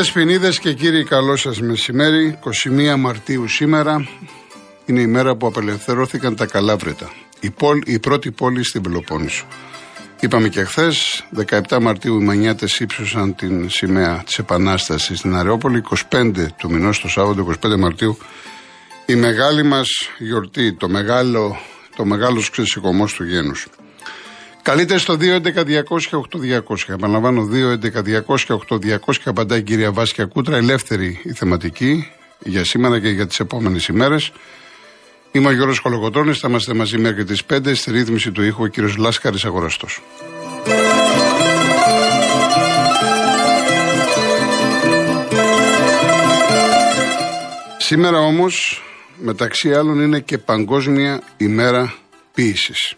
Κυρίες Δεσποινίδες και κύριοι καλό σας μεσημέρι. 21 Μαρτίου σήμερα είναι η μέρα που απελευθερώθηκαν τα Καλάβρετα η, πόλη, η πρώτη πόλη στην Πελοπόννησο. Είπαμε και χθες, 17 Μαρτίου οι Μανιάτες ύψωσαν την σημαία της Επανάστασης στην Αρεόπολη. 25 του μηνός το Σάββατο 25 Μαρτίου η μεγάλη μας γιορτή, το μεγάλο, το μεγάλος ξεσηκωμός του γένους. Καλείτε στο 211-200-8200. Επαναλαμβάνω 211-200-8200 απαντάει η κυρία Βάσκια Κούτρα. Ελεύθερη η θεματική για σήμερα και για τις επόμενες ημέρες. Είμαι ο Γιώργος Κολοκοτρώνης, θα είμαστε μαζί μέχρι τις 5 στη ρύθμιση του ήχου ο κύριος Λάσκαρης Αγοραστός. Σήμερα όμως μεταξύ άλλων είναι και Παγκόσμια ημέρα ποίησης.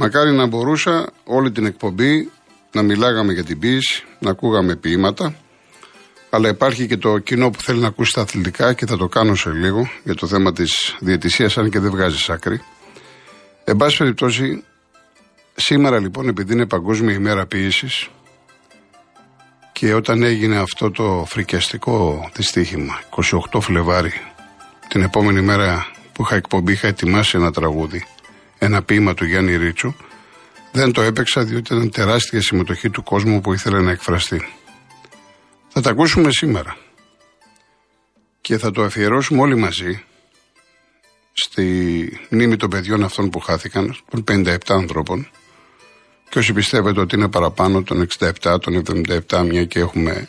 Μακάρι να μπορούσα όλη την εκπομπή να μιλάγαμε για την ποίηση, να ακούγαμε ποίηματα, αλλά υπάρχει και το κοινό που θέλει να ακούσει τα αθλητικά και θα το κάνω σε λίγο για το θέμα της διαιτησίας, αν και δεν βγάζει άκρη. Εν πάση περιπτώσει, σήμερα λοιπόν επειδή είναι Παγκόσμια ημέρα ποίησης και όταν έγινε αυτό το φρικιαστικό δυστύχημα, 28 Φλεβάρι, την επόμενη μέρα που είχα εκπομπή είχα ετοιμάσει ένα τραγούδι ένα ποίημα του Γιάννη Ρίτσου. Δεν το έπαιξα διότι ήταν τεράστια συμμετοχή του κόσμου που ήθελε να εκφραστεί. Θα τα ακούσουμε σήμερα. Και θα το αφιερώσουμε όλοι μαζί στη μνήμη των παιδιών αυτών που χάθηκαν, των 57 ανθρώπων. Και όσοι πιστεύετε ότι είναι παραπάνω των 67, των 77, μια και έχουμε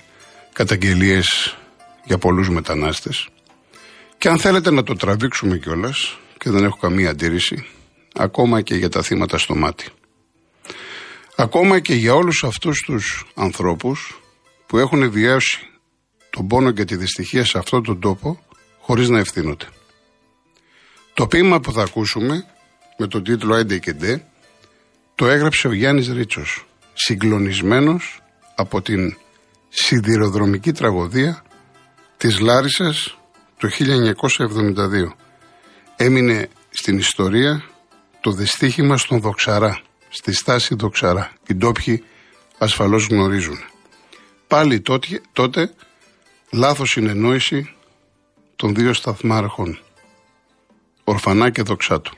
καταγγελίες για πολλούς μετανάστες. Και αν θέλετε να το τραβήξουμε κιόλας και δεν έχω καμία αντίρρηση, ακόμα και για τα θύματα στο μάτι. Ακόμα και για όλους αυτούς τους ανθρώπους που έχουν βιώσει τον πόνο και τη δυστυχία σε αυτόν τον τόπο χωρίς να ευθύνονται. Το ποίημα που θα ακούσουμε με τον τίτλο «Έντε και Ντε» το έγραψε ο Γιάννης Ρίτσος, συγκλονισμένος από την σιδηροδρομική τραγωδία της Λάρισας το 1972. Έμεινε στην ιστορία το δυστύχημα στον Δοξαρά, στη στάση Δοξαρά. Οι ντόπιοι ασφαλώς γνωρίζουν. Πάλι τότε, τότε λάθος συνεννόηση των δύο σταθμάρχων, Ορφανά και Δοξάτου.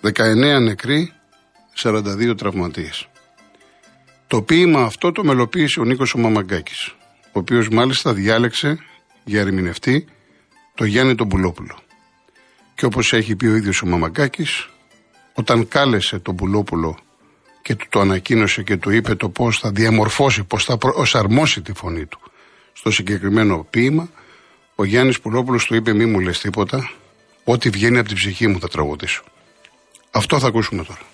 19 νεκροί, 42 τραυματίες. Το ποίημα αυτό το μελοποίησε ο Νίκος ο Μαμαγκάκης, ο οποίος μάλιστα διάλεξε για ερμηνευτή το Γιάννη τον Πουλόπουλο. Και όπως έχει πει ο ίδιος ο Μαμαγκάκης, όταν κάλεσε τον Πουλόπουλο και του το ανακοίνωσε και του είπε το πώς θα διαμορφώσει, πώς θα προσαρμόσει τη φωνή του στο συγκεκριμένο ποίημα, ο Γιάννης Πουλόπουλος του είπε μη μου λες τίποτα, ό,τι βγαίνει από την ψυχή μου θα τραγουδήσω. Αυτό θα ακούσουμε τώρα.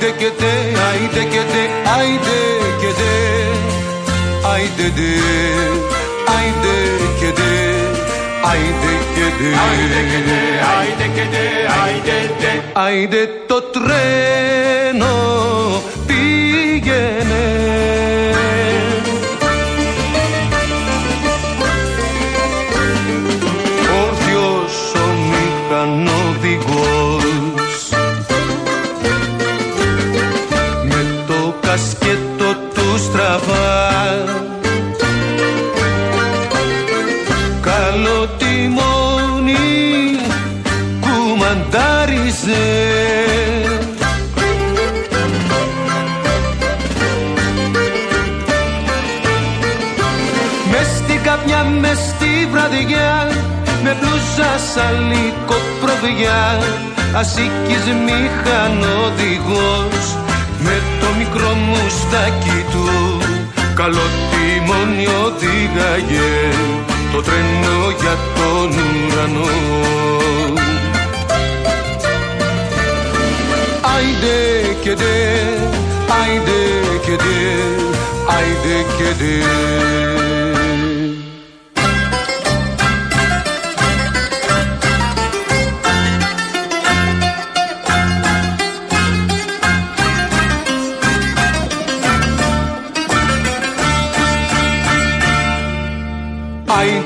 Άιντε και τε, άιντε και τε, άιντε και τε, άιντε τε, άιντε και τε, άιντε και τε, άιντε και τε, άιντε και τε, άιντε το τρένο πήγαινε. Μπλούζα σαν προβιά ασήκης μηχανοδηγός. Με το μικρό μουστάκι του καλό τιμόνι οδήγαγε το τρένο για τον ουρανό. Άιντε και δε, άιντε και δε, άιντε και δε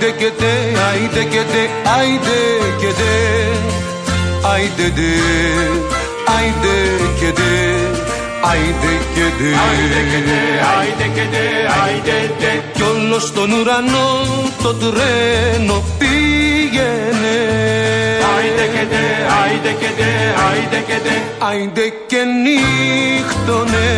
Άιντε και τε, άιντε και τε, άιντε και τε Άιντε τε, άιντε και τε Άιντε και τε, άιντε και τε, άιντε τε. Κι όλος στον ουρανό το τρένο πήγαινε. Άιντε και τε, άιντε και τε, άιντε και τε. Άιντε και νύχτωνε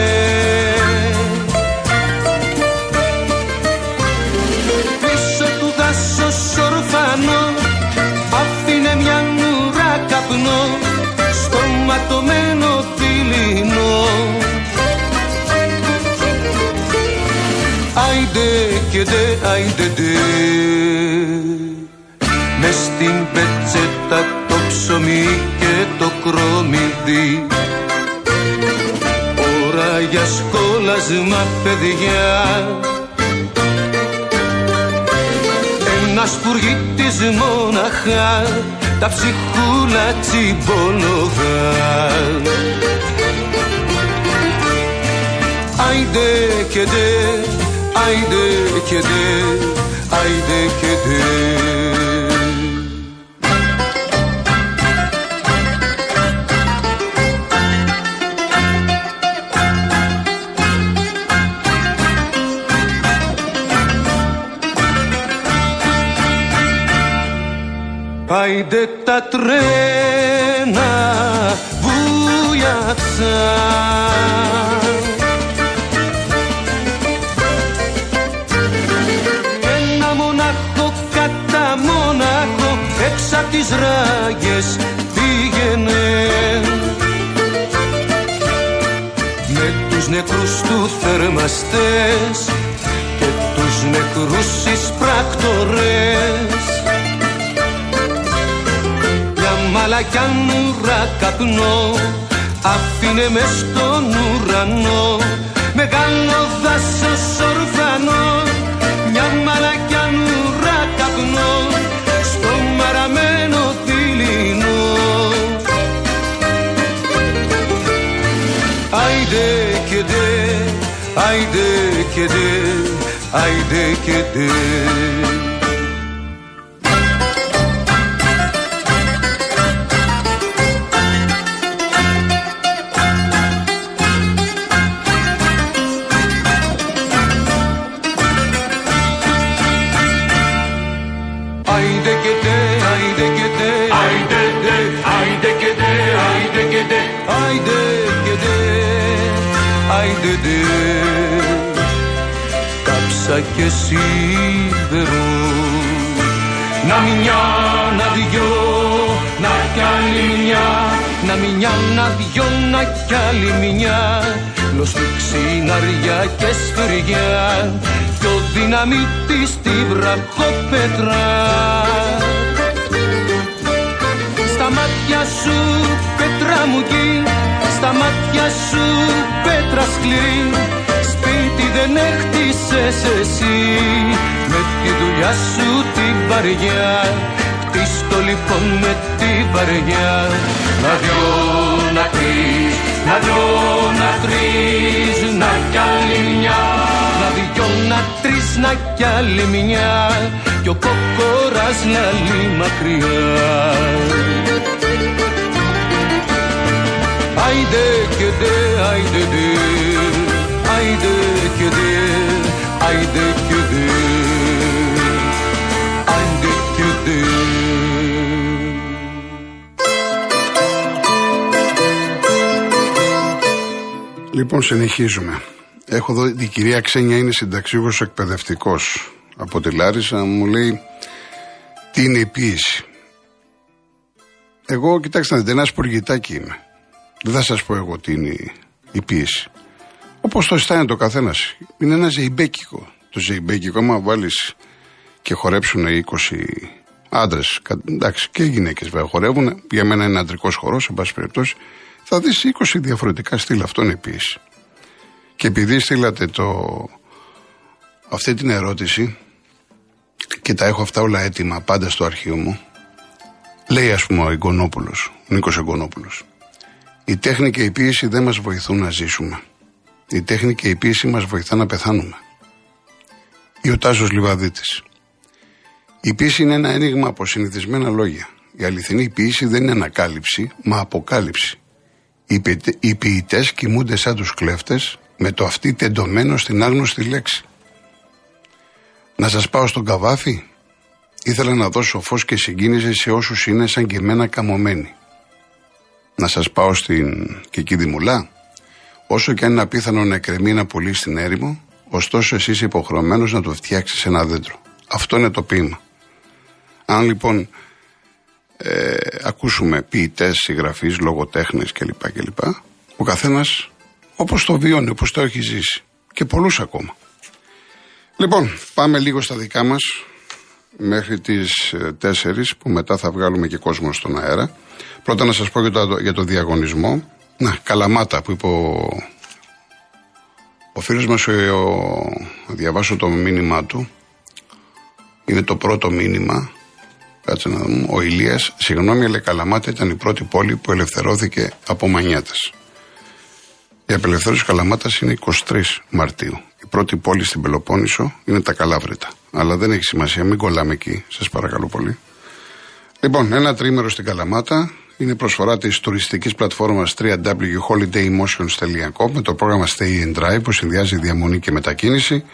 και δε, άιντε δε Μες στην πετσέτα το ψωμί και το κρόμιδι Ώρα για σχόλασμα παιδιά. Ένας σπουργίτης μόναχα τα ψυχούλα τσιμπολογά Άιντε και δε, άιντε και δε, άιντε και δε Άιντε τα τις ράγες πήγαινε με τους νεκρούς του θερμαστές και τους νεκρούς εισπράκτορες μαλακιά νουρά καπνό άφηνε μες στον ουρανό. Μεγάλο δάσος ορφανό μια μαλακιά νουρά καπνό άιντε και δε, άιντε Κάψα και σίδερο, να μια, να δυο, να κι άλλη μια, να μια, να δυο, να κι άλλη μια, γνωστή ξυναριά και σφυριά, κι ο δυναμίτης στη βραχοπέτρα. Στα μάτια σου πέτρα μου γη, στα μάτια σου πέτρα σκληρή, σπίτι δεν έχτισες εσύ, με τη δουλειά σου τη βαριά, χτίστο λοιπόν με τη βαριά, να δυο, να τρεις, να δυο, να τρεις, να κι άλλη μια, να δυο, να τρεις, να κι άλλη μια, κι ο κόκορας λαλεί μακριά. Άιντε και δε, άιντε δε, άιντε και δε, άιντε και δε, άιντε και δε. Λοιπόν, συνεχίζουμε. Έχω εδώ η κυρία Ξένια είναι συνταξιούχος εκπαιδευτικός από τη Λάρισα. Μου λέει τι είναι η ποίηση. Εγώ, κοιτάξτε να δείτε, ένας σπουργητάκι είμαι. Δεν θα σας πω εγώ τι είναι η ποίηση. Όπως το αισθάνεται ο καθένας. Είναι ένα ζεϊμπέκικο. Το ζεϊμπέκικο, άμα βάλεις και χορέψουν 20 άντρες, εντάξει, και γυναίκες βέβαια χορεύουν. Για μένα είναι αντρικός χορός, εν πάση περιπτώσει. Θα δεις 20 διαφορετικά στυλ. Αυτό είναι η ποίηση. Και επειδή στείλατε το, αυτή την ερώτηση και τα έχω αυτά όλα έτοιμα πάντα στο αρχείο μου, λέει ας πούμε ο Εγκονόπουλος, ο Νίκος Εγκονόπουλος. Η τέχνη και η ποίηση δεν μας βοηθούν να ζήσουμε. Η τέχνη και η ποίηση μας βοηθά να πεθάνουμε. Ή ο Τάσος Λιβαδίτης. Η ποιήση είναι ένα ένιγμα από συνηθισμένα λόγια. Η αληθινή ποιήση δεν είναι ανακάλυψη, μα αποκάλυψη. Οι ποιητές κοιμούνται σαν τους κλέφτες με το αυτή τεντωμένο στην άγνωστη λέξη. Να σας πάω στον καβάφι. Ήθελα να δώσω φως και συγκίνηση σε όσους είναι σαν και εμένα καμωμένοι. Να σας πάω στην Κική Μουλά. Όσο και αν είναι απίθανο να εκκρεμεί ένα πουλί στην έρημο, ωστόσο εσύ είσαι υποχρεωμένος να το φτιάξεις ένα δέντρο. Αυτό είναι το ποίημα. Αν λοιπόν ε, ακούσουμε ποιητές, συγγραφείς, λογοτέχνες κλπ. κλπ. Ο καθένας όπως το βιώνει, όπως το έχει ζήσει. Και πολλούς ακόμα. Λοιπόν, πάμε λίγο στα δικά μας μέχρι τις 4 που μετά θα βγάλουμε και κόσμο στον αέρα. Πρώτα να σας πω για το, για το διαγωνισμό. Να, καλαμάτα που είπε ο, ο φίλος μας, ο, διαβάσω το μήνυμά του. Είναι το πρώτο μήνυμα Κάτσε να δούμε. Ο Ηλίας, συγγνώμη, αλλά Καλαμάτα ήταν η πρώτη πόλη που ελευθερώθηκε από μανιάτες. Η απελευθέρωση Καλαμάτας είναι 23 Μαρτίου. Η πρώτη πόλη στην Πελοπόννησο είναι τα Καλάβρητα. Αλλά δεν έχει σημασία, μην κολλάμε εκεί, σας παρακαλώ πολύ. Λοιπόν, ένα τρίμερο στην Καλαμάτα είναι προσφορά της τουριστικής πλατφόρμας www.holidaymotions.com με το πρόγραμμα Stay and Drive που συνδυάζει διαμονή και μετακίνηση.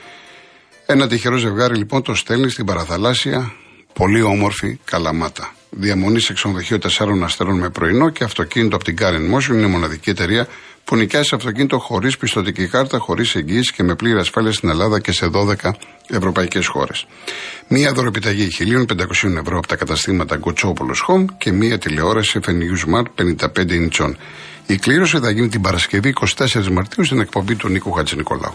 Ένα τυχερό ζευγάρι λοιπόν το στέλνει στην παραθαλάσσια Πολύ όμορφη Καλαμάτα. Διαμονής σε ξενοδοχείο 4 αστέρων με πρωινό και αυτοκίνητο από την Karen Motion είναι μοναδική εταιρεία που νοικιάζει αυτοκίνητο χωρίς πιστοτική κάρτα, χωρίς εγγύηση και με πλήρη ασφάλεια στην Ελλάδα και σε 12 ευρωπαϊκές χώρες. Μία δωρεπιταγή 1.500 ευρώ από τα καταστήματα Γκοτσόπολο Home και μία τηλεόραση FNU Smart 55 inch. Η κλήρωση θα γίνει την Παρασκευή 24 Μαρτίου στην εκπομπή του Νίκου Χατζηνικολάου.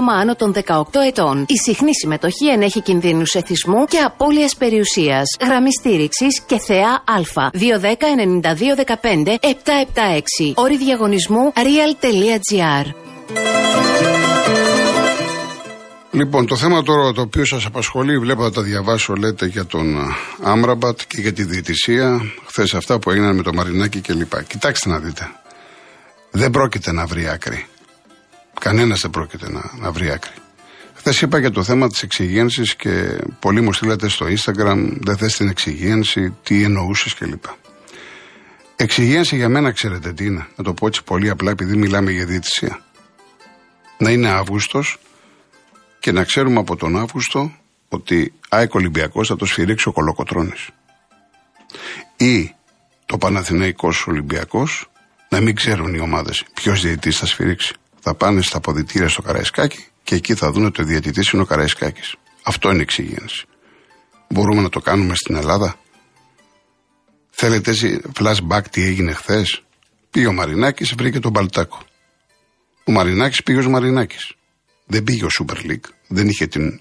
άτομα άνω των 18 ετών. Η συχνή συμμετοχή ενέχει κινδύνους εθισμού και απώλειας περιουσίας. Γραμμή στήριξης και θεά Α. 210-9215-776. Όρη διαγωνισμού real.gr. Λοιπόν, το θέμα τώρα το οποίο σας απασχολεί, βλέπω να τα διαβάσω, λέτε για τον Άμραμπατ και για τη διαιτησία. Χθες αυτά που έγιναν με το Μαρινάκι κλπ. Κοιτάξτε να δείτε. Δεν πρόκειται να βρει άκρη. Κανένας δεν πρόκειται να, να βρει άκρη. Χθες είπα για το θέμα της εξυγένσης και πολλοί μου στείλατε στο Instagram, δεν θες την εξυγένση, τι εννοούσες κλπ. Εξυγένση για μένα, ξέρετε τι είναι, να το πω έτσι πολύ απλά, επειδή μιλάμε για διαιτησία. Να είναι Αύγουστος και να ξέρουμε από τον Αύγουστο ότι ΑΕΚ Ολυμπιακό θα το σφυρίξει ο Κολοκοτρόνη. Ή το Παναθηναϊκός Ολυμπιακός να μην ξέρουν οι ομάδες ποιος διαιτητής θα σφυρίξει θα πάνε στα αποδητήρια στο Καραϊσκάκι και εκεί θα δουν ότι ο διαιτητής είναι ο Καραϊσκάκης. Αυτό είναι εξυγίανση. Μπορούμε να το κάνουμε στην Ελλάδα; Θέλετε έτσι flashback τι έγινε χθες; Πήγε ο Μαρινάκης, βρήκε τον Παλτάκο. Ο Μαρινάκης πήγε ως Μαρινάκης. Δεν πήγε ο Super League. Δεν είχε την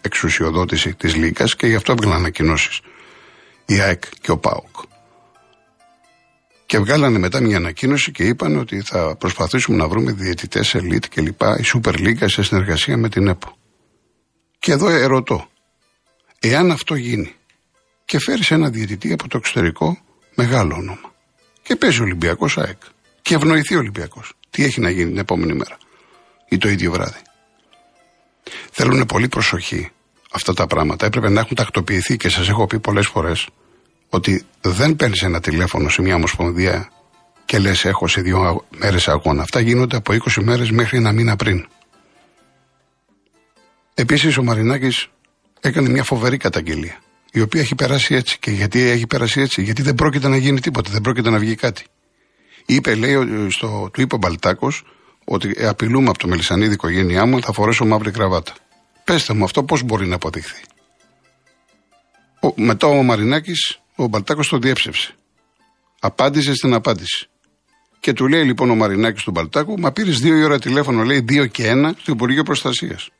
εξουσιοδότηση της Λίγκας και γι' αυτό έβγαλαν ανακοινώσεις η ΑΕΚ και ο ΠΑΟΚ. Και βγάλανε μετά μια ανακοίνωση και είπαν ότι θα προσπαθήσουμε να βρούμε διαιτητές elite κλπ. Η Super League σε συνεργασία με την ΕΠΟ. Και εδώ ερωτώ, εάν αυτό γίνει και φέρει ένα διαιτητή από το εξωτερικό, μεγάλο όνομα, και παίζει ο Ολυμπιακός ΑΕΚ, και ευνοηθεί ο Ολυμπιακός, τι έχει να γίνει την επόμενη μέρα ή το ίδιο βράδυ; Θέλουν πολύ προσοχή αυτά τα πράγματα. Έπρεπε να έχουν τακτοποιηθεί και σας έχω πει πολλές φορές ότι δεν παίρνεις ένα τηλέφωνο σε μια ομοσπονδία και λες: Έχω σε δύο μέρες αγώνα. Αυτά γίνονται από 20 μέρες μέχρι ένα μήνα πριν. Επίσης, ο Μαρινάκης έκανε μια φοβερή καταγγελία. Η οποία έχει περάσει έτσι. Και γιατί έχει περάσει έτσι, Γιατί δεν πρόκειται να γίνει τίποτα, δεν πρόκειται να βγει κάτι. Είπε, λέει, στο, του είπε ο Μπαλτάκος ότι ε, απειλούμε από το Μελισανίδη οικογένειά μου, θα φορέσω μαύρη κραβάτα. Πέστε μου αυτό πώς μπορεί να αποδειχθεί; Ο, μετά ο Μαρινάκης ο Μπαλτάκος το διέψευσε. Απάντησε στην απάντηση. Και του λέει λοιπόν ο Μαρινάκης του Μπαλτάκου, Μα πήρες δύο η ώρα τηλέφωνο, λέει δύο και ένα στο Υπουργείο Προστασίας.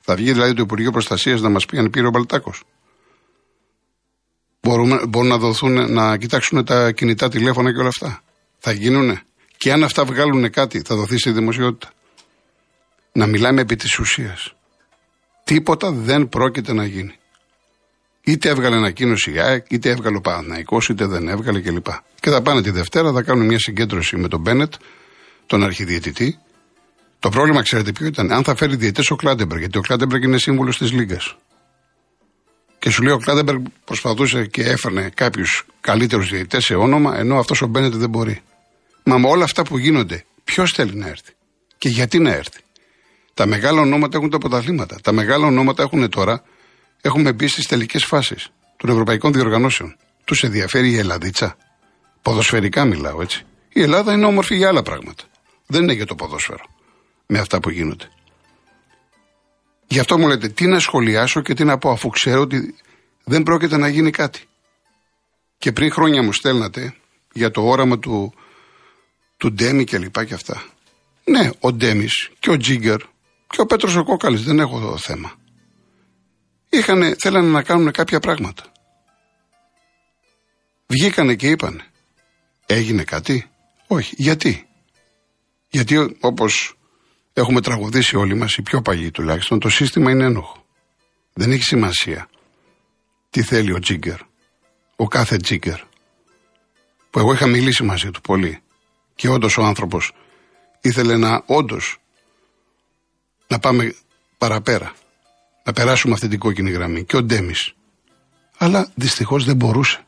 Θα βγει δηλαδή το Υπουργείο Προστασίας να μας πει αν πήρε ο Μπαλτάκος. Μπορούμε, μπορούν να δοθούν, να κοιτάξουν τα κινητά τηλέφωνα και όλα αυτά. Θα γίνουνε. Και αν αυτά βγάλουν κάτι, θα δοθεί στη δημοσιότητα. Να μιλάμε επί της ουσίας. Τίποτα δεν πρόκειται να γίνει. Είτε έβγαλε ανακοίνωση η ΑΕΚ, είτε έβγαλε ο Παναθναϊκό, είτε δεν έβγαλε κλπ. Και θα πάνε τη Δευτέρα, θα κάνουν μια συγκέντρωση με τον Μπένετ, τον αρχιδιαιτητή. Το πρόβλημα, ξέρετε ποιο ήταν, αν θα φέρει διαιτητές ο Κλάντεμπεργκ, γιατί ο Κλάντεμπεργκ είναι σύμβουλος της Λίγκα. Και σου λέει ο Κλάντεμπεργκ προσπαθούσε και έφερνε κάποιους καλύτερους διαιτητές σε όνομα, ενώ αυτός ο Μπένετ δεν μπορεί. Μα με όλα αυτά που γίνονται, ποιος θέλει να έρθει και γιατί να έρθει; Τα μεγάλα ονόματα έχουν τα πρωταθλήματα. Τα μεγάλα ονόματα έχουν τώρα, έχουμε μπει στις τελικές φάσεις των ευρωπαϊκών διοργανώσεων. Τους ενδιαφέρει η Ελλαδίτσα. Ποδοσφαιρικά μιλάω έτσι. Η Ελλάδα είναι όμορφη για άλλα πράγματα. Δεν είναι για το ποδόσφαιρο. Με αυτά που γίνονται. Γι' αυτό μου λέτε τι να σχολιάσω και τι να πω αφού ξέρω ότι δεν πρόκειται να γίνει κάτι. Και πριν χρόνια μου στέλνατε για το όραμα του, του Ντέμι και λοιπά και αυτά. Ναι, ο Ντέμις και ο Τζίγκερ και ο Πέτρος ο Κόκαλης, δεν έχω θέμα. Είχανε, θέλανε να κάνουν κάποια πράγματα. Βγήκανε και είπανε. Έγινε κάτι; Όχι. Γιατί; Γιατί όπως έχουμε τραγουδήσει όλοι μας, οι πιο παλιοί τουλάχιστον, το σύστημα είναι ένοχο. Δεν έχει σημασία τι θέλει ο Τζίγκερ. Ο κάθε Τζίγκερ. Που εγώ είχα μιλήσει μαζί του πολύ. Και όντως ο άνθρωπος ήθελε να όντως να πάμε παραπέρα. Να περάσουμε αυτή την κόκκινη γραμμή. Και ο Ντέμις. Αλλά δυστυχώς δεν μπορούσε.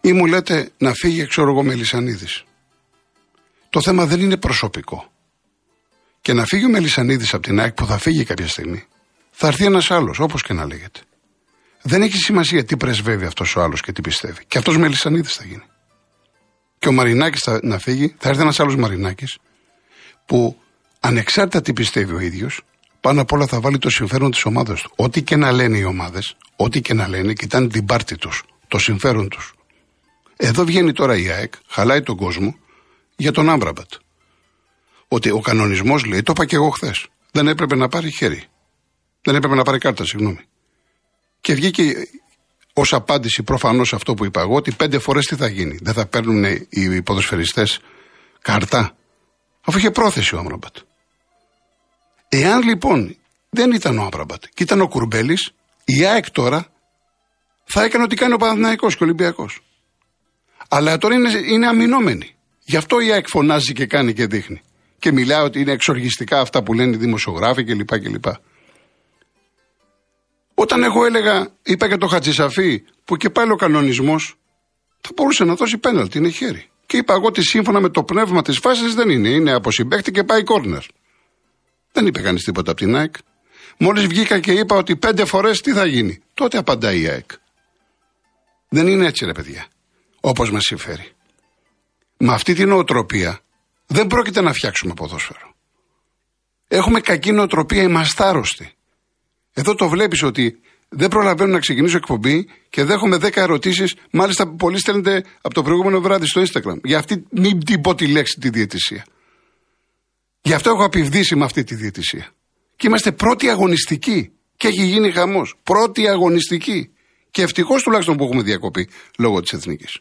Ή μου λέτε να φύγει ξέρω εγώ Μελισανίδης. Το θέμα δεν είναι προσωπικό. Και να φύγει ο Μελισανίδης από την ΑΕΚ που θα φύγει κάποια στιγμή. Θα έρθει ένας άλλος, όπως και να λέγεται. Δεν έχει σημασία τι πρεσβεύει αυτός ο άλλος και τι πιστεύει. Και αυτός Μελισανίδης θα γίνει. Και ο Μαρινάκης θα να φύγει, θα έρθει ένας άλλος Μαρινάκης που ανεξάρτητα τι πιστεύει ο ίδιος, πάνω απ' όλα θα βάλει το συμφέρον της ομάδας του. Ό,τι και να λένε οι ομάδες, ό,τι και να λένε, κοιτάνε την πάρτη τους, το συμφέρον τους. Εδώ βγαίνει τώρα η ΑΕΚ, χαλάει τον κόσμο για τον Άμπραμπατ. Ότι ο κανονισμός λέει, το είπα και εγώ χθες, δεν έπρεπε να πάρει χέρι. Δεν έπρεπε να πάρει κάρτα, συγγνώμη. Και βγήκε ως απάντηση προφανώς αυτό που είπα εγώ, ότι πέντε φορές τι θα γίνει. Δεν θα παίρνουν οι ποδοσφαιριστές κάρτα. Αφού είχε πρόθεση ο Άμπραμπατ. Εάν λοιπόν δεν ήταν ο Άμπραμπατ και ήταν ο Κουρμπέλης, η ΑΕΚ τώρα θα έκανε ό,τι κάνει ο Παναθηναϊκός και ο Ολυμπιακός. Αλλά τώρα είναι, είναι αμυνόμενη. Γι' αυτό η ΑΕΚ φωνάζει και κάνει και δείχνει. Και μιλάει ότι είναι εξοργιστικά αυτά που λένε οι δημοσιογράφοι κλπ. κλπ. Όταν εγώ έλεγα, είπα για το Χατζησαφή, που και πάλι ο κανονισμός θα μπορούσε να δώσει πέναλτι, είναι χέρι. Και είπα εγώ ότι σύμφωνα με το πνεύμα της φάσης δεν είναι. Είναι από συμπέχτη και πάει κόρνερ. Δεν είπε κανείς τίποτα από την ΑΕΚ. Μόλις βγήκα και είπα ότι πέντε φορές τι θα γίνει. Τότε απαντάει η ΑΕΚ. Δεν είναι έτσι, ρε παιδιά όπως μας συμφέρει. Με αυτή την νοοτροπία δεν πρόκειται να φτιάξουμε ποδόσφαιρο. Έχουμε κακή νοοτροπία, είμαστε άρρωστοι. Εδώ το βλέπεις ότι δεν προλαβαίνω να ξεκινήσω εκπομπή και δέχομαι 10 ερωτήσεις. Μάλιστα, πολλοί στέλνετε από το προηγούμενο βράδυ στο Instagram. Για αυτή, μην την πω τη λέξη τη διαιτησία. Γι' αυτό έχω απειβδίσει με αυτή τη διαιτησία. Και είμαστε πρώτοι αγωνιστικοί. Και έχει γίνει χαμός. Πρώτοι αγωνιστικοί. Και ευτυχώς τουλάχιστον που έχουμε διακοπή λόγω της εθνικής.